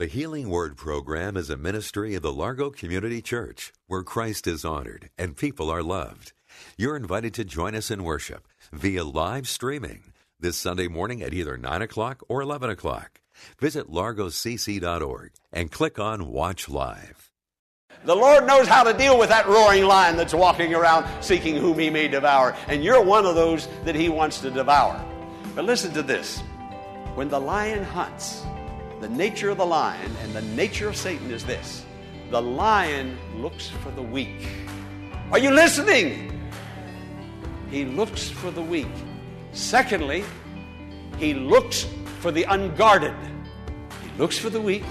The Healing Word program is a ministry of the Largo Community Church where Christ is honored and people are loved. You're invited to join us in worship via live streaming this Sunday morning at either 9 o'clock or 11 o'clock. Visit largocc.org and click on Watch Live. The Lord knows how to deal with that roaring lion that's walking around seeking whom he may devour, and you're one of those that he wants to devour. But listen to this when the lion hunts, the nature of the lion and the nature of Satan is this the lion looks for the weak. Are you listening? He looks for the weak. Secondly, he looks for the unguarded. He looks for the weak,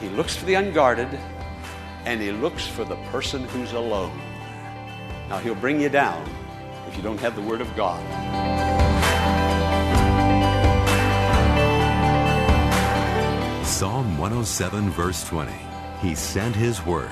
he looks for the unguarded, and he looks for the person who's alone. Now, he'll bring you down if you don't have the Word of God. Psalm 107, verse 20. He sent His word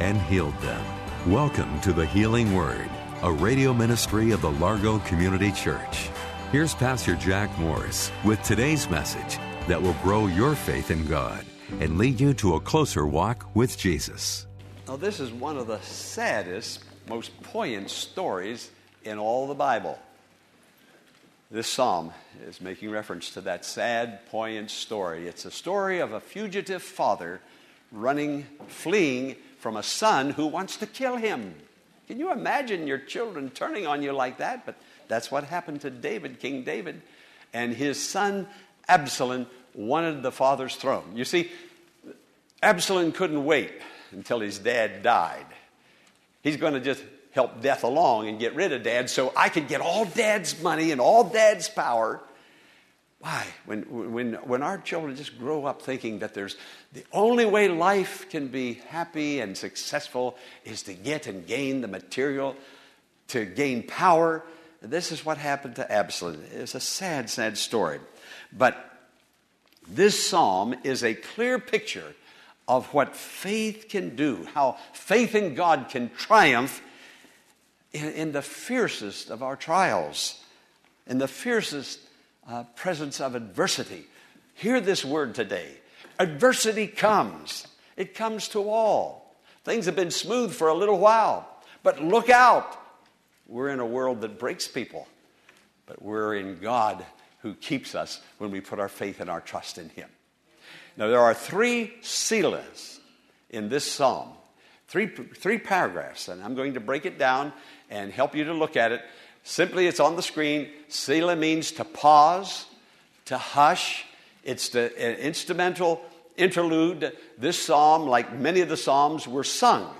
and healed them. Welcome to the Healing Word, a radio ministry of the Largo Community Church. Here's Pastor Jack Morris with today's message that will grow your faith in God and lead you to a closer walk with Jesus. Now, this is one of the saddest, most poignant stories in all the Bible. This psalm is making reference to that sad, poignant story. It's a story of a fugitive father running, fleeing from a son who wants to kill him. Can you imagine your children turning on you like that? But that's what happened to David, King David. And his son Absalom wanted the father's throne. You see, Absalom couldn't wait until his dad died. He's going to just help death along and get rid of dad so I could get all dad's money and all dad's power. Why? When, when, when our children just grow up thinking that there's the only way life can be happy and successful is to get and gain the material, to gain power, this is what happened to Absalom. It's a sad, sad story. But this psalm is a clear picture of what faith can do, how faith in God can triumph in, in the fiercest of our trials, in the fiercest uh, presence of adversity. Hear this word today. Adversity comes, it comes to all. Things have been smooth for a little while, but look out. We're in a world that breaks people, but we're in God who keeps us when we put our faith and our trust in Him. Now, there are three Selahs in this psalm, three, three paragraphs, and I'm going to break it down and help you to look at it. Simply, it's on the screen. Selah means to pause, to hush. It's the an instrumental interlude. This psalm, like many of the psalms, were sung.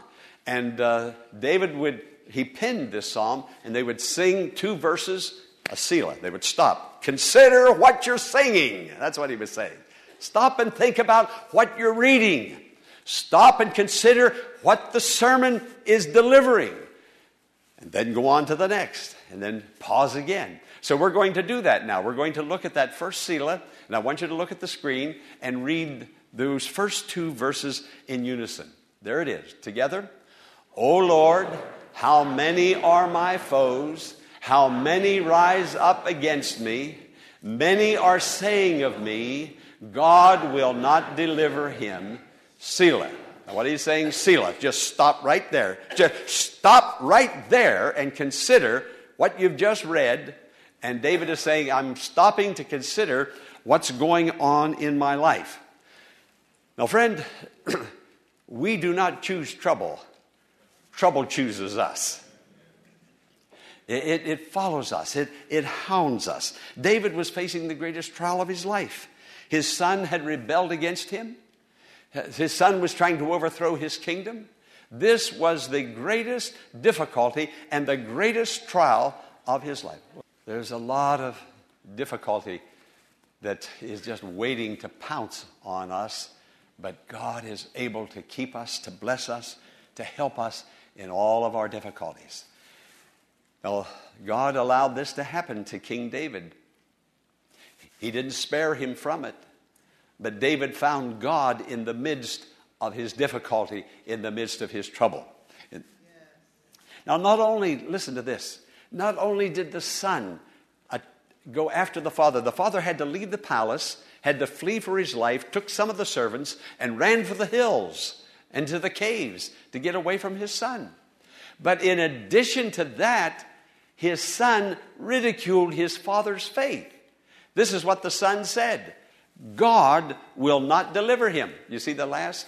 And uh, David would, he penned this psalm, and they would sing two verses, a Selah. They would stop. Consider what you're singing. That's what he was saying. Stop and think about what you're reading. Stop and consider what the sermon is delivering and then go on to the next, and then pause again. So we're going to do that now. We're going to look at that first Selah, and I want you to look at the screen and read those first two verses in unison. There it is. Together. O Lord, how many are my foes? How many rise up against me? Many are saying of me, God will not deliver him. Selah. Now, what he's saying, Selah, just stop right there. Just stop right there and consider what you've just read. And David is saying, I'm stopping to consider what's going on in my life. Now, friend, we do not choose trouble, trouble chooses us. It, it, it, follows us, it, it hounds us. David was facing the greatest trial of his life. His son had rebelled against him. His son was trying to overthrow his kingdom. This was the greatest difficulty and the greatest trial of his life. There's a lot of difficulty that is just waiting to pounce on us, but God is able to keep us, to bless us, to help us in all of our difficulties. Now, God allowed this to happen to King David. He didn't spare him from it, but David found God in the midst of his difficulty, in the midst of his trouble. Now, not only, listen to this, not only did the son uh, go after the father, the father had to leave the palace, had to flee for his life, took some of the servants, and ran for the hills and to the caves to get away from his son. But in addition to that, his son ridiculed his father's faith. This is what the son said God will not deliver him. You see the last?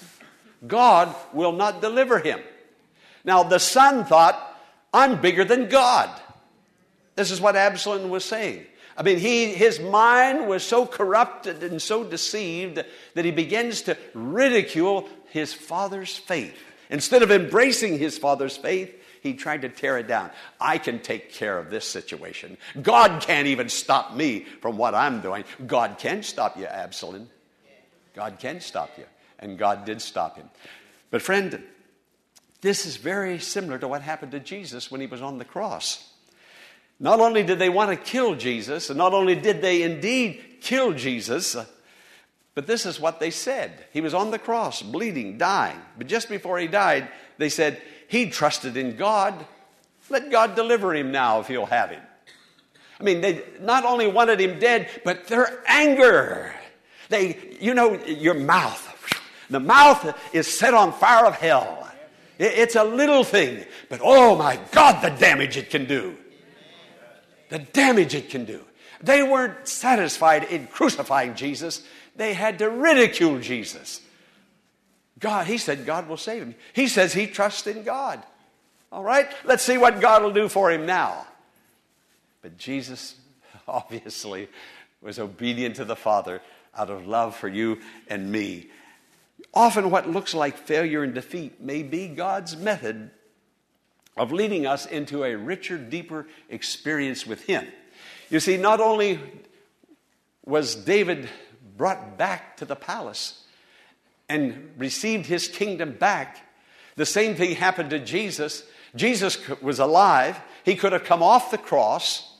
God will not deliver him. Now, the son thought, I'm bigger than God. This is what Absalom was saying. I mean, he, his mind was so corrupted and so deceived that he begins to ridicule his father's faith. Instead of embracing his father's faith, he tried to tear it down. I can take care of this situation. God can't even stop me from what I'm doing. God can stop you, Absalom. God can stop you. And God did stop him. But, friend, this is very similar to what happened to Jesus when he was on the cross. Not only did they want to kill Jesus, and not only did they indeed kill Jesus, but this is what they said. He was on the cross, bleeding, dying. But just before he died, they said, He trusted in God. Let God deliver him now if he'll have him. I mean, they not only wanted him dead, but their anger. They, you know, your mouth. The mouth is set on fire of hell. It's a little thing, but oh my God, the damage it can do. The damage it can do. They weren't satisfied in crucifying Jesus, they had to ridicule Jesus. God, he said God will save him. He says he trusts in God. All right, let's see what God will do for him now. But Jesus obviously was obedient to the Father out of love for you and me. Often, what looks like failure and defeat may be God's method of leading us into a richer, deeper experience with Him. You see, not only was David brought back to the palace and received his kingdom back, the same thing happened to Jesus. Jesus was alive, he could have come off the cross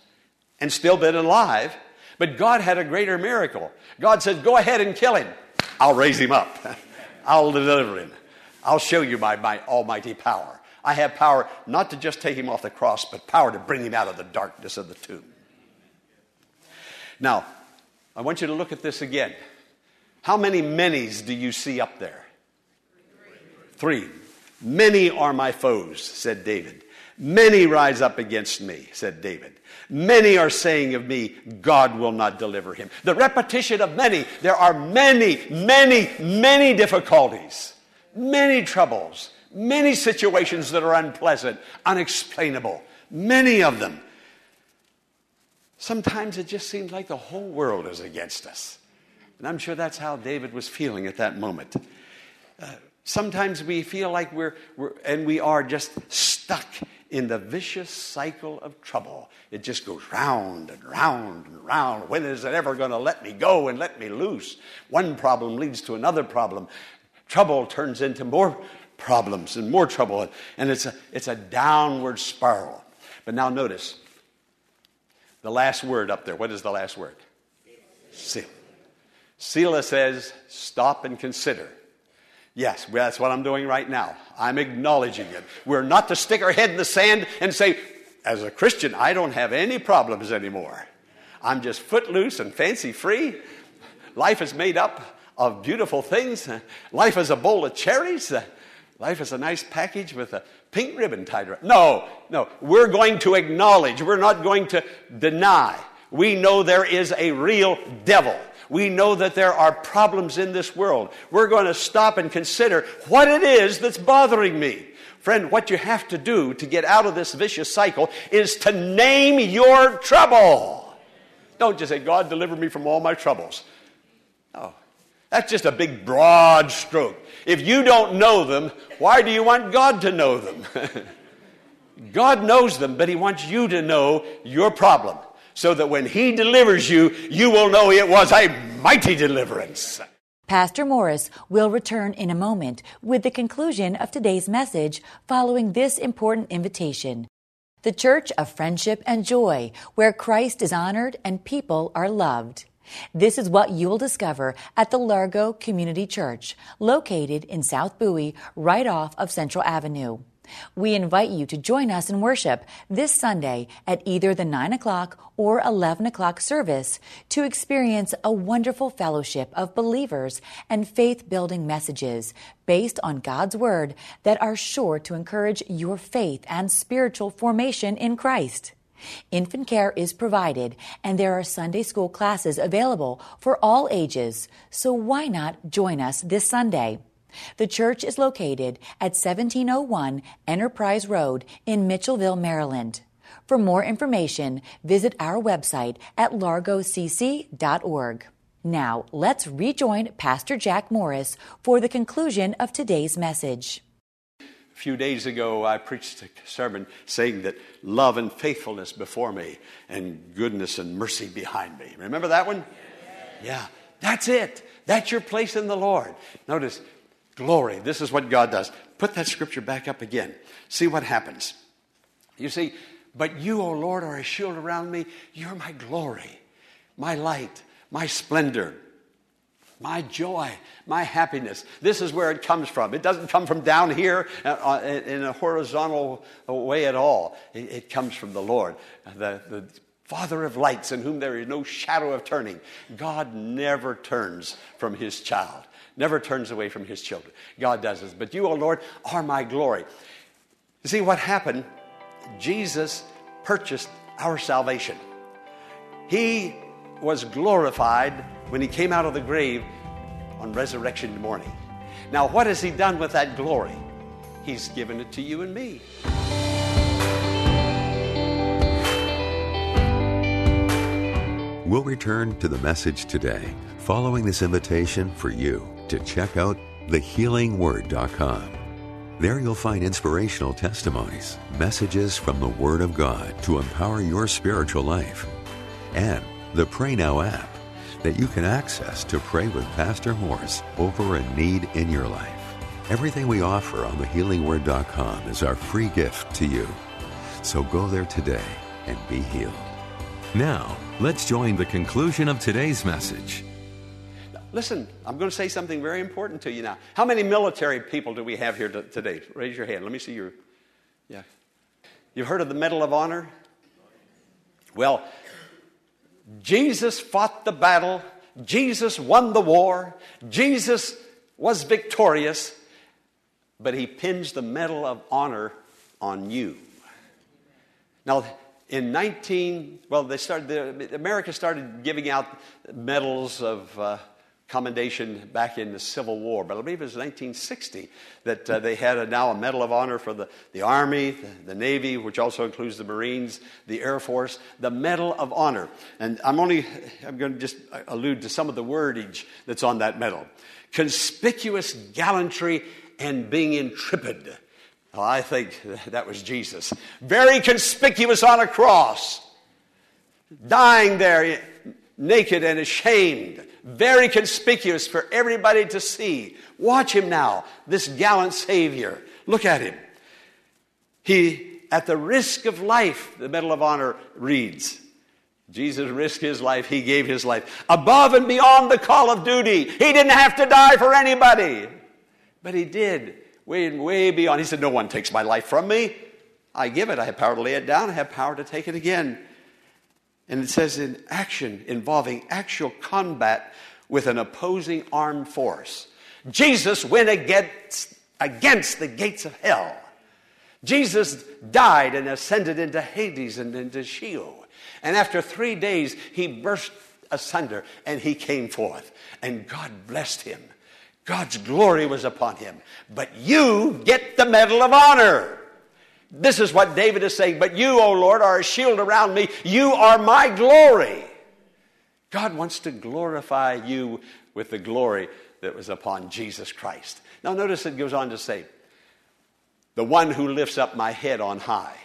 and still been alive, but God had a greater miracle. God said, Go ahead and kill him, I'll raise him up. I'll deliver him. I'll show you my, my almighty power. I have power not to just take him off the cross, but power to bring him out of the darkness of the tomb. Now, I want you to look at this again. How many many's do you see up there? Three. Many are my foes, said David. Many rise up against me, said David. Many are saying of me, God will not deliver him. The repetition of many, there are many, many, many difficulties, many troubles, many situations that are unpleasant, unexplainable, many of them. Sometimes it just seems like the whole world is against us. And I'm sure that's how David was feeling at that moment. Uh, sometimes we feel like we're, we're, and we are just stuck in the vicious cycle of trouble. It just goes round and round and round. When is it ever going to let me go and let me loose? One problem leads to another problem. Trouble turns into more problems and more trouble. And it's a, it's a downward spiral. But now notice the last word up there. What is the last word? Selah. Selah says, stop and consider. Yes, that's what I'm doing right now. I'm acknowledging it. We're not to stick our head in the sand and say, as a Christian, I don't have any problems anymore. I'm just footloose and fancy free. Life is made up of beautiful things. Life is a bowl of cherries. Life is a nice package with a pink ribbon tied around. No, no. We're going to acknowledge. We're not going to deny. We know there is a real devil we know that there are problems in this world. We're going to stop and consider what it is that's bothering me. Friend, what you have to do to get out of this vicious cycle is to name your trouble. Don't just say, God, deliver me from all my troubles. No. That's just a big, broad stroke. If you don't know them, why do you want God to know them? God knows them, but He wants you to know your problem. so that when He delivers you, you will know it was a mighty deliverance. Pastor Morris will return in a moment with the conclusion of today's message following this important invitation. The Church of Friendship and Joy, where Christ is honored and people are loved. This is what you will discover at the Largo Community Church, located in South Bowie, right off of Central Avenue. We invite you to join us in worship this Sunday at either the 9 o'clock or 11 o'clock service to experience a wonderful fellowship of believers and faith building messages based on God's Word that are sure to encourage your faith and spiritual formation in Christ. Infant care is provided, and there are Sunday school classes available for all ages, so why not join us this Sunday? The church is located at 1701 Enterprise Road in Mitchellville, Maryland. For more information, visit our website at largocc.org. Now, let's rejoin Pastor Jack Morris for the conclusion of today's message. A few days ago, I preached a sermon saying that love and faithfulness before me and goodness and mercy behind me. Remember that one? Yeah, that's it. That's your place in the Lord. Notice, glory. This is what God does. Put that scripture back up again. See what happens. You see, but you, O Lord, are a shield around me. You're my glory, my light, my splendor my joy, my happiness. This is where it comes from. It doesn't come from down here uh, uh, in a horizontal way at all. It comes from the Lord, the, the Father of lights, in whom there is no shadow of turning. God never turns from his child, never turns away from his children. God does this. But you, O oh Lord, are my glory. You see what happened? Jesus purchased our salvation. He was glorified when he came out of the grave on resurrection morning. Now, what has he done with that glory? He's given it to you and me. We'll return to the message today following this invitation for you to check out thehealingword.com. There you'll find inspirational testimonies, messages from the Word of God to empower your spiritual life, and the Pray Now app that you can access to pray with Pastor Morris over a need in your life. Everything we offer on thehealingword.com is our free gift to you. So go there today and be healed. Now, let's join the conclusion of today's message. Listen, I'm going to say something very important to you now. How many military people do we have here today? Raise your hand. Let me see your. Yeah. You've heard of the Medal of Honor? Well, Jesus fought the battle, Jesus won the war, Jesus was victorious, but he pins the Medal of Honor on you. Now, in 19, well, they started, America started giving out medals of uh, commendation back in the Civil War, but I believe it was 1960 that uh, they had a, now a Medal of Honor for the, the Army, the, the, Navy, which also includes the Marines, the Air Force, the Medal of Honor. And I'm only, I'm going to just allude to some of the wordage that's on that medal. Conspicuous gallantry and being intrepid. Well, I think that was Jesus. Very conspicuous on a cross, dying there naked and ashamed very conspicuous for everybody to see. Watch him now, this gallant Savior. Look at him. He, at the risk of life, the Medal of Honor reads, Jesus risked his life, he gave his life above and beyond the call of duty. He didn't have to die for anybody, but he did, way, way beyond. He said, No one takes my life from me. I give it. I have power to lay it down, I have power to take it again. And it says in action involving actual combat with an opposing armed force. Jesus went against, against the gates of hell. Jesus died and ascended into Hades and into Sheol. And after three days, he burst asunder and he came forth. And God blessed him. God's glory was upon him. But you get the Medal of Honor. This is what David is saying. But you, O Lord, are a shield around me. You are my glory. God wants to glorify you with the glory that was upon Jesus Christ. Now, notice it goes on to say, the one who lifts up my head on high.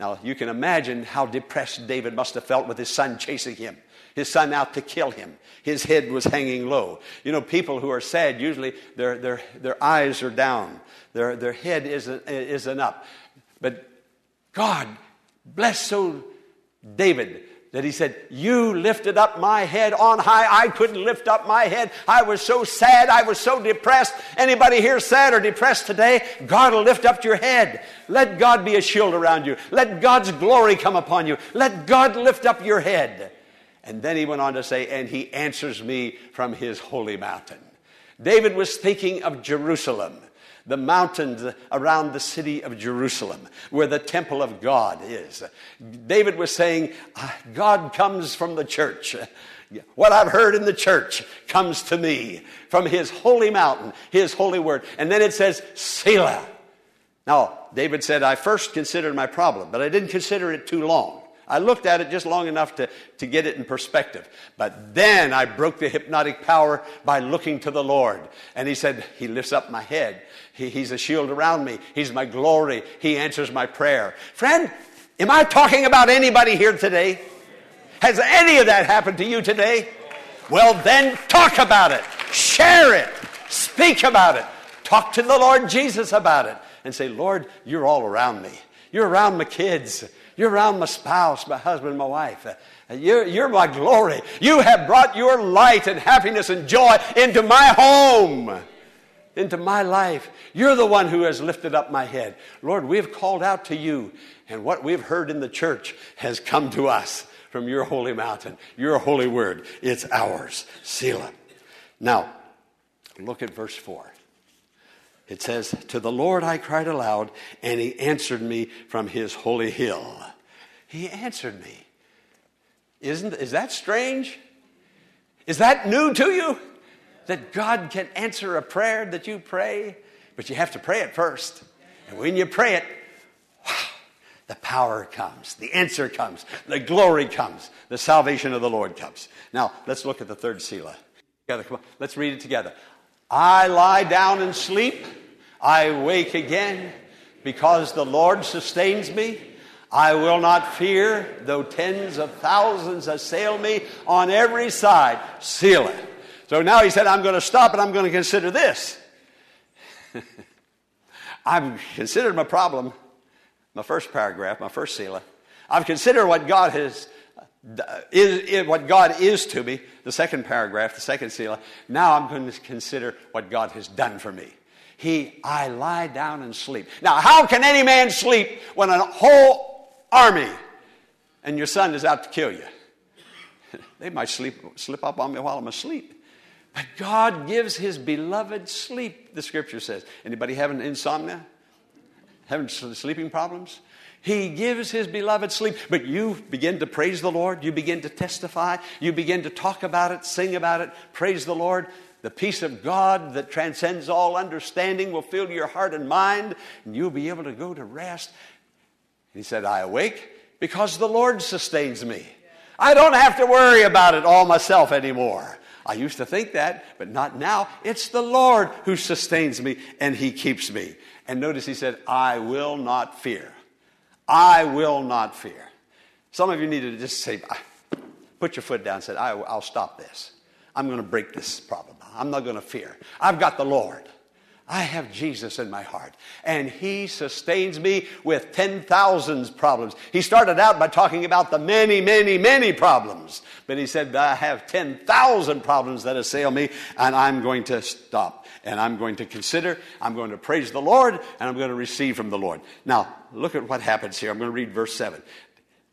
Now, you can imagine how depressed David must have felt with his son chasing him, his son out to kill him. His head was hanging low. You know, people who are sad, usually their, their, their eyes are down, their, their head isn't, isn't up. But God blessed so David that he said, You lifted up my head on high. I couldn't lift up my head. I was so sad. I was so depressed. Anybody here sad or depressed today? God will lift up your head. Let God be a shield around you. Let God's glory come upon you. Let God lift up your head. And then he went on to say, And he answers me from his holy mountain. David was thinking of Jerusalem the mountains around the city of Jerusalem, where the temple of God is. David was saying, ah, God comes from the church. What I've heard in the church comes to me from his holy mountain, his holy word. And then it says, Selah. Now, David said, I first considered my problem, but I didn't consider it too long. I looked at it just long enough to, to get it in perspective. But then I broke the hypnotic power by looking to the Lord. And he said, He lifts up my head. He, he's a shield around me. He's my glory. He answers my prayer. Friend, am I talking about anybody here today? Has any of that happened to you today? Well, then talk about it. Share it. Speak about it. Talk to the Lord Jesus about it. And say, Lord, you're all around me. You're around my kids. You're around my spouse, my husband, my wife. Uh, you're, you're my glory. You have brought your light and happiness and joy into my home, into my life. You're the one who has lifted up my head. Lord, we've called out to you, and what we've heard in the church has come to us from your holy mountain, your holy word. It's ours. Selah. Now, look at verse 4. It says, To the Lord I cried aloud, and he answered me from his holy hill. He answered me. Isn't, is that strange? Is that new to you? That God can answer a prayer that you pray, but you have to pray it first. And when you pray it, wow, the power comes, the answer comes, the glory comes, the salvation of the Lord comes. Now, let's look at the third Selah. Let's read it together. I lie down and sleep I wake again because the Lord sustains me. I will not fear, though tens of thousands assail me on every side. Selah. So now he said, I'm going to stop and I'm going to consider this. I've considered my problem, my first paragraph, my first Selah. I've considered what God has is, is, what God is to me, the second paragraph, the second Selah. Now I'm going to consider what God has done for me. He, I lie down and sleep. Now, how can any man sleep when a whole army and your son is out to kill you? they might sleep, slip up on me while I'm asleep. But God gives his beloved sleep, the scripture says. Anybody having insomnia? Having sleeping problems? He gives his beloved sleep. But you begin to praise the Lord. You begin to testify. You begin to talk about it, sing about it, praise the Lord. The peace of God that transcends all understanding will fill your heart and mind, and you'll be able to go to rest. He said, I awake because the Lord sustains me. I don't have to worry about it all myself anymore. I used to think that, but not now. It's the Lord who sustains me and He keeps me. And notice He said, I will not fear. I will not fear. Some of you need to just say, put your foot down and say, I'll stop this. I'm going to break this problem. I'm not going to fear. I've got the Lord. I have Jesus in my heart, and He sustains me with 10,000 problems. He started out by talking about the many, many, many problems, but He said, I have 10,000 problems that assail me, and I'm going to stop, and I'm going to consider, I'm going to praise the Lord, and I'm going to receive from the Lord. Now, look at what happens here. I'm going to read verse 7.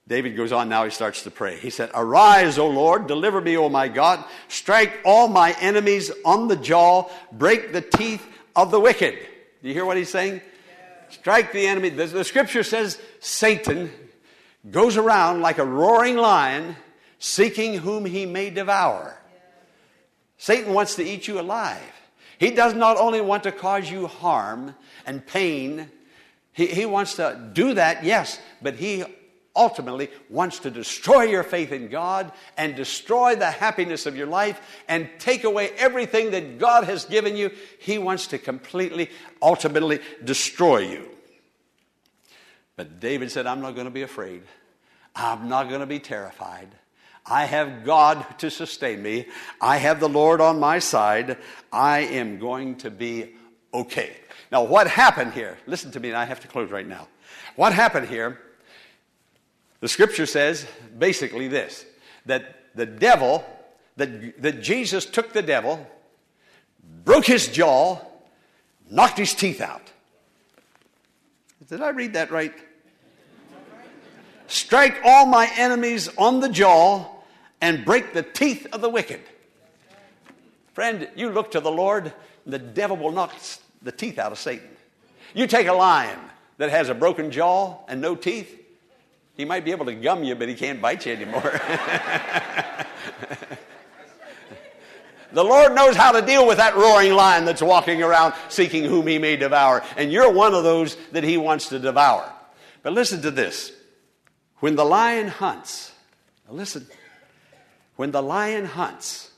David goes on now, he starts to pray. He said, Arise, O Lord, deliver me, O my God. Strike all my enemies on the jaw, break the teeth of the wicked. Do you hear what he's saying? Strike the enemy. The, the scripture says Satan goes around like a roaring lion, seeking whom he may devour. Satan wants to eat you alive. He does not only want to cause you harm and pain, he, he wants to do that, yes, but he ultimately wants to destroy your faith in God and destroy the happiness of your life and take away everything that God has given you. He wants to completely, ultimately destroy you. But David said, I'm not going to be afraid. I'm not going to be terrified. I have God to sustain me. I have the Lord on my side. I am going to be okay. Now, what happened here? Listen to me, and I have to close right now. What happened here? The scripture says basically this that the devil, that, that Jesus took the devil, broke his jaw, knocked his teeth out. Did I read that right? Strike all my enemies on the jaw and break the teeth of the wicked. Friend, you look to the Lord, the devil will knock the teeth out of Satan. You take a lion that has a broken jaw and no teeth, he might be able to gum you, but he can't bite you anymore. the Lord knows how to deal with that roaring lion that's walking around seeking whom he may devour. And you're one of those that he wants to devour. But listen to this. When the lion hunts, listen, when the lion hunts,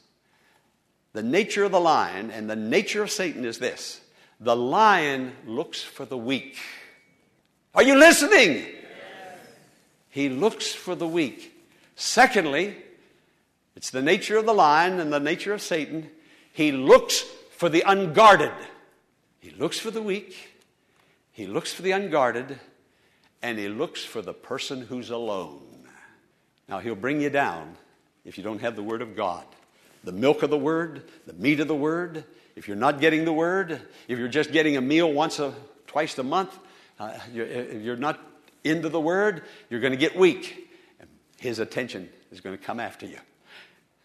the nature of the lion and the nature of Satan is this the lion looks for the weak. Are you listening? He looks for the weak. Secondly, it's the nature of the lion and the nature of Satan. He looks for the unguarded. He looks for the weak. He looks for the unguarded and he looks for the person who's alone. Now, he'll bring you down if you don't have the Word of God. The milk of the Word, the meat of the Word. If you're not getting the Word, if you're just getting a meal once a twice a month, uh, you're, if you're not into the Word, you're going to get weak. And his attention is going to come after you.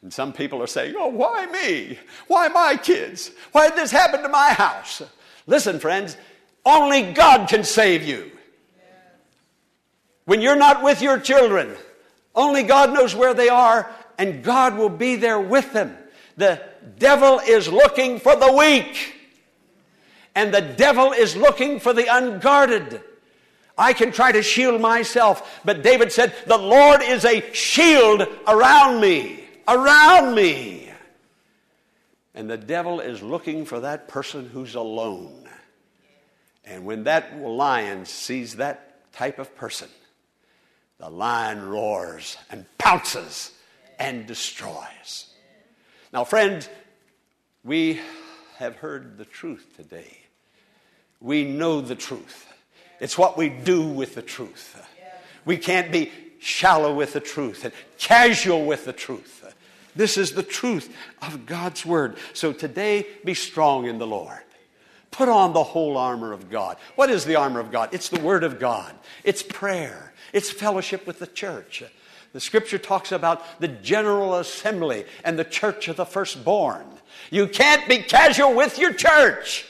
And some people are saying, Oh, why me? Why my kids? Why did this happen to my house? Listen, friends, only God can save you. When you're not with your children, only God knows where they are, and God will be there with them. The devil is looking for the weak, and the devil is looking for the unguarded. I can try to shield myself, but David said, The Lord is a shield around me, around me. And the devil is looking for that person who's alone. And when that lion sees that type of person, the lion roars and pounces and destroys. Now, friends, we have heard the truth today. We know the truth. It's what we do with the truth. We can't be shallow with the truth and casual with the truth. This is the truth of God's word. So today, be strong in the Lord. Put on the whole armor of God. What is the armor of God? It's the word of God, it's prayer, it's fellowship with the church. The scripture talks about the general assembly and the church of the firstborn. You can't be casual with your church.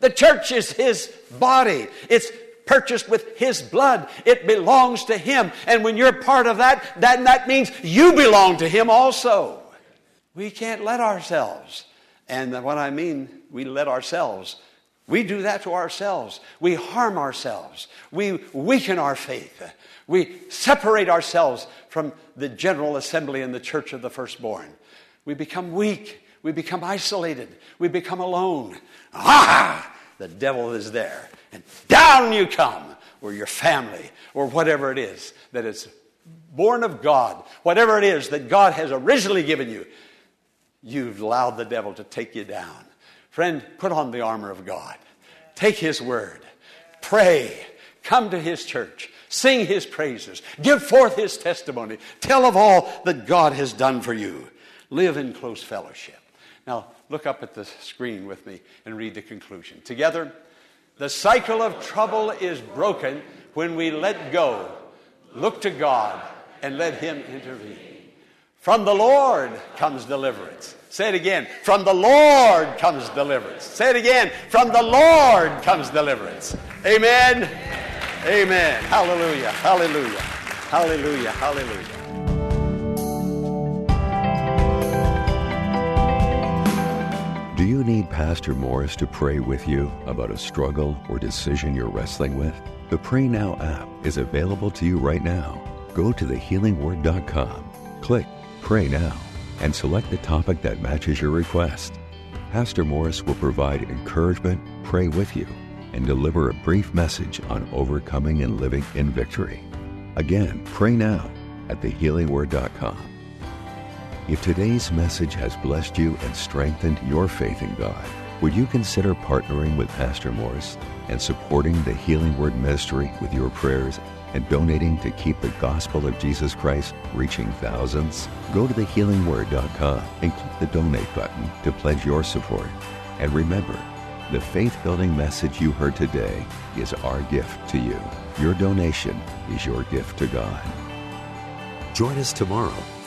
The church is his body. It's purchased with his blood. It belongs to him. And when you're part of that, then that means you belong to him also. We can't let ourselves, and what I mean, we let ourselves we do that to ourselves. We harm ourselves. We weaken our faith. We separate ourselves from the general assembly in the church of the firstborn. We become weak. We become isolated. We become alone. Ah! The devil is there. And down you come, or your family, or whatever it is that is born of God, whatever it is that God has originally given you, you've allowed the devil to take you down. Friend, put on the armor of God. Take His word. Pray. Come to His church. Sing His praises. Give forth His testimony. Tell of all that God has done for you. Live in close fellowship. Now, look up at the screen with me and read the conclusion. Together, the cycle of trouble is broken when we let go, look to God, and let Him intervene. From the Lord comes deliverance. Say it again. From the Lord comes deliverance. Say it again. From the Lord comes deliverance. Amen. Amen. Hallelujah. Hallelujah. Hallelujah. Hallelujah. Do you need Pastor Morris to pray with you about a struggle or decision you're wrestling with? The Pray Now app is available to you right now. Go to thehealingword.com, click Pray Now and select the topic that matches your request. Pastor Morris will provide encouragement, pray with you, and deliver a brief message on overcoming and living in victory. Again, pray now at thehealingword.com. If today's message has blessed you and strengthened your faith in God, would you consider partnering with Pastor Morris and supporting the Healing Word Ministry with your prayers and donating to keep the gospel of Jesus Christ reaching thousands? Go to thehealingword.com and click the donate button to pledge your support. And remember, the faith building message you heard today is our gift to you. Your donation is your gift to God. Join us tomorrow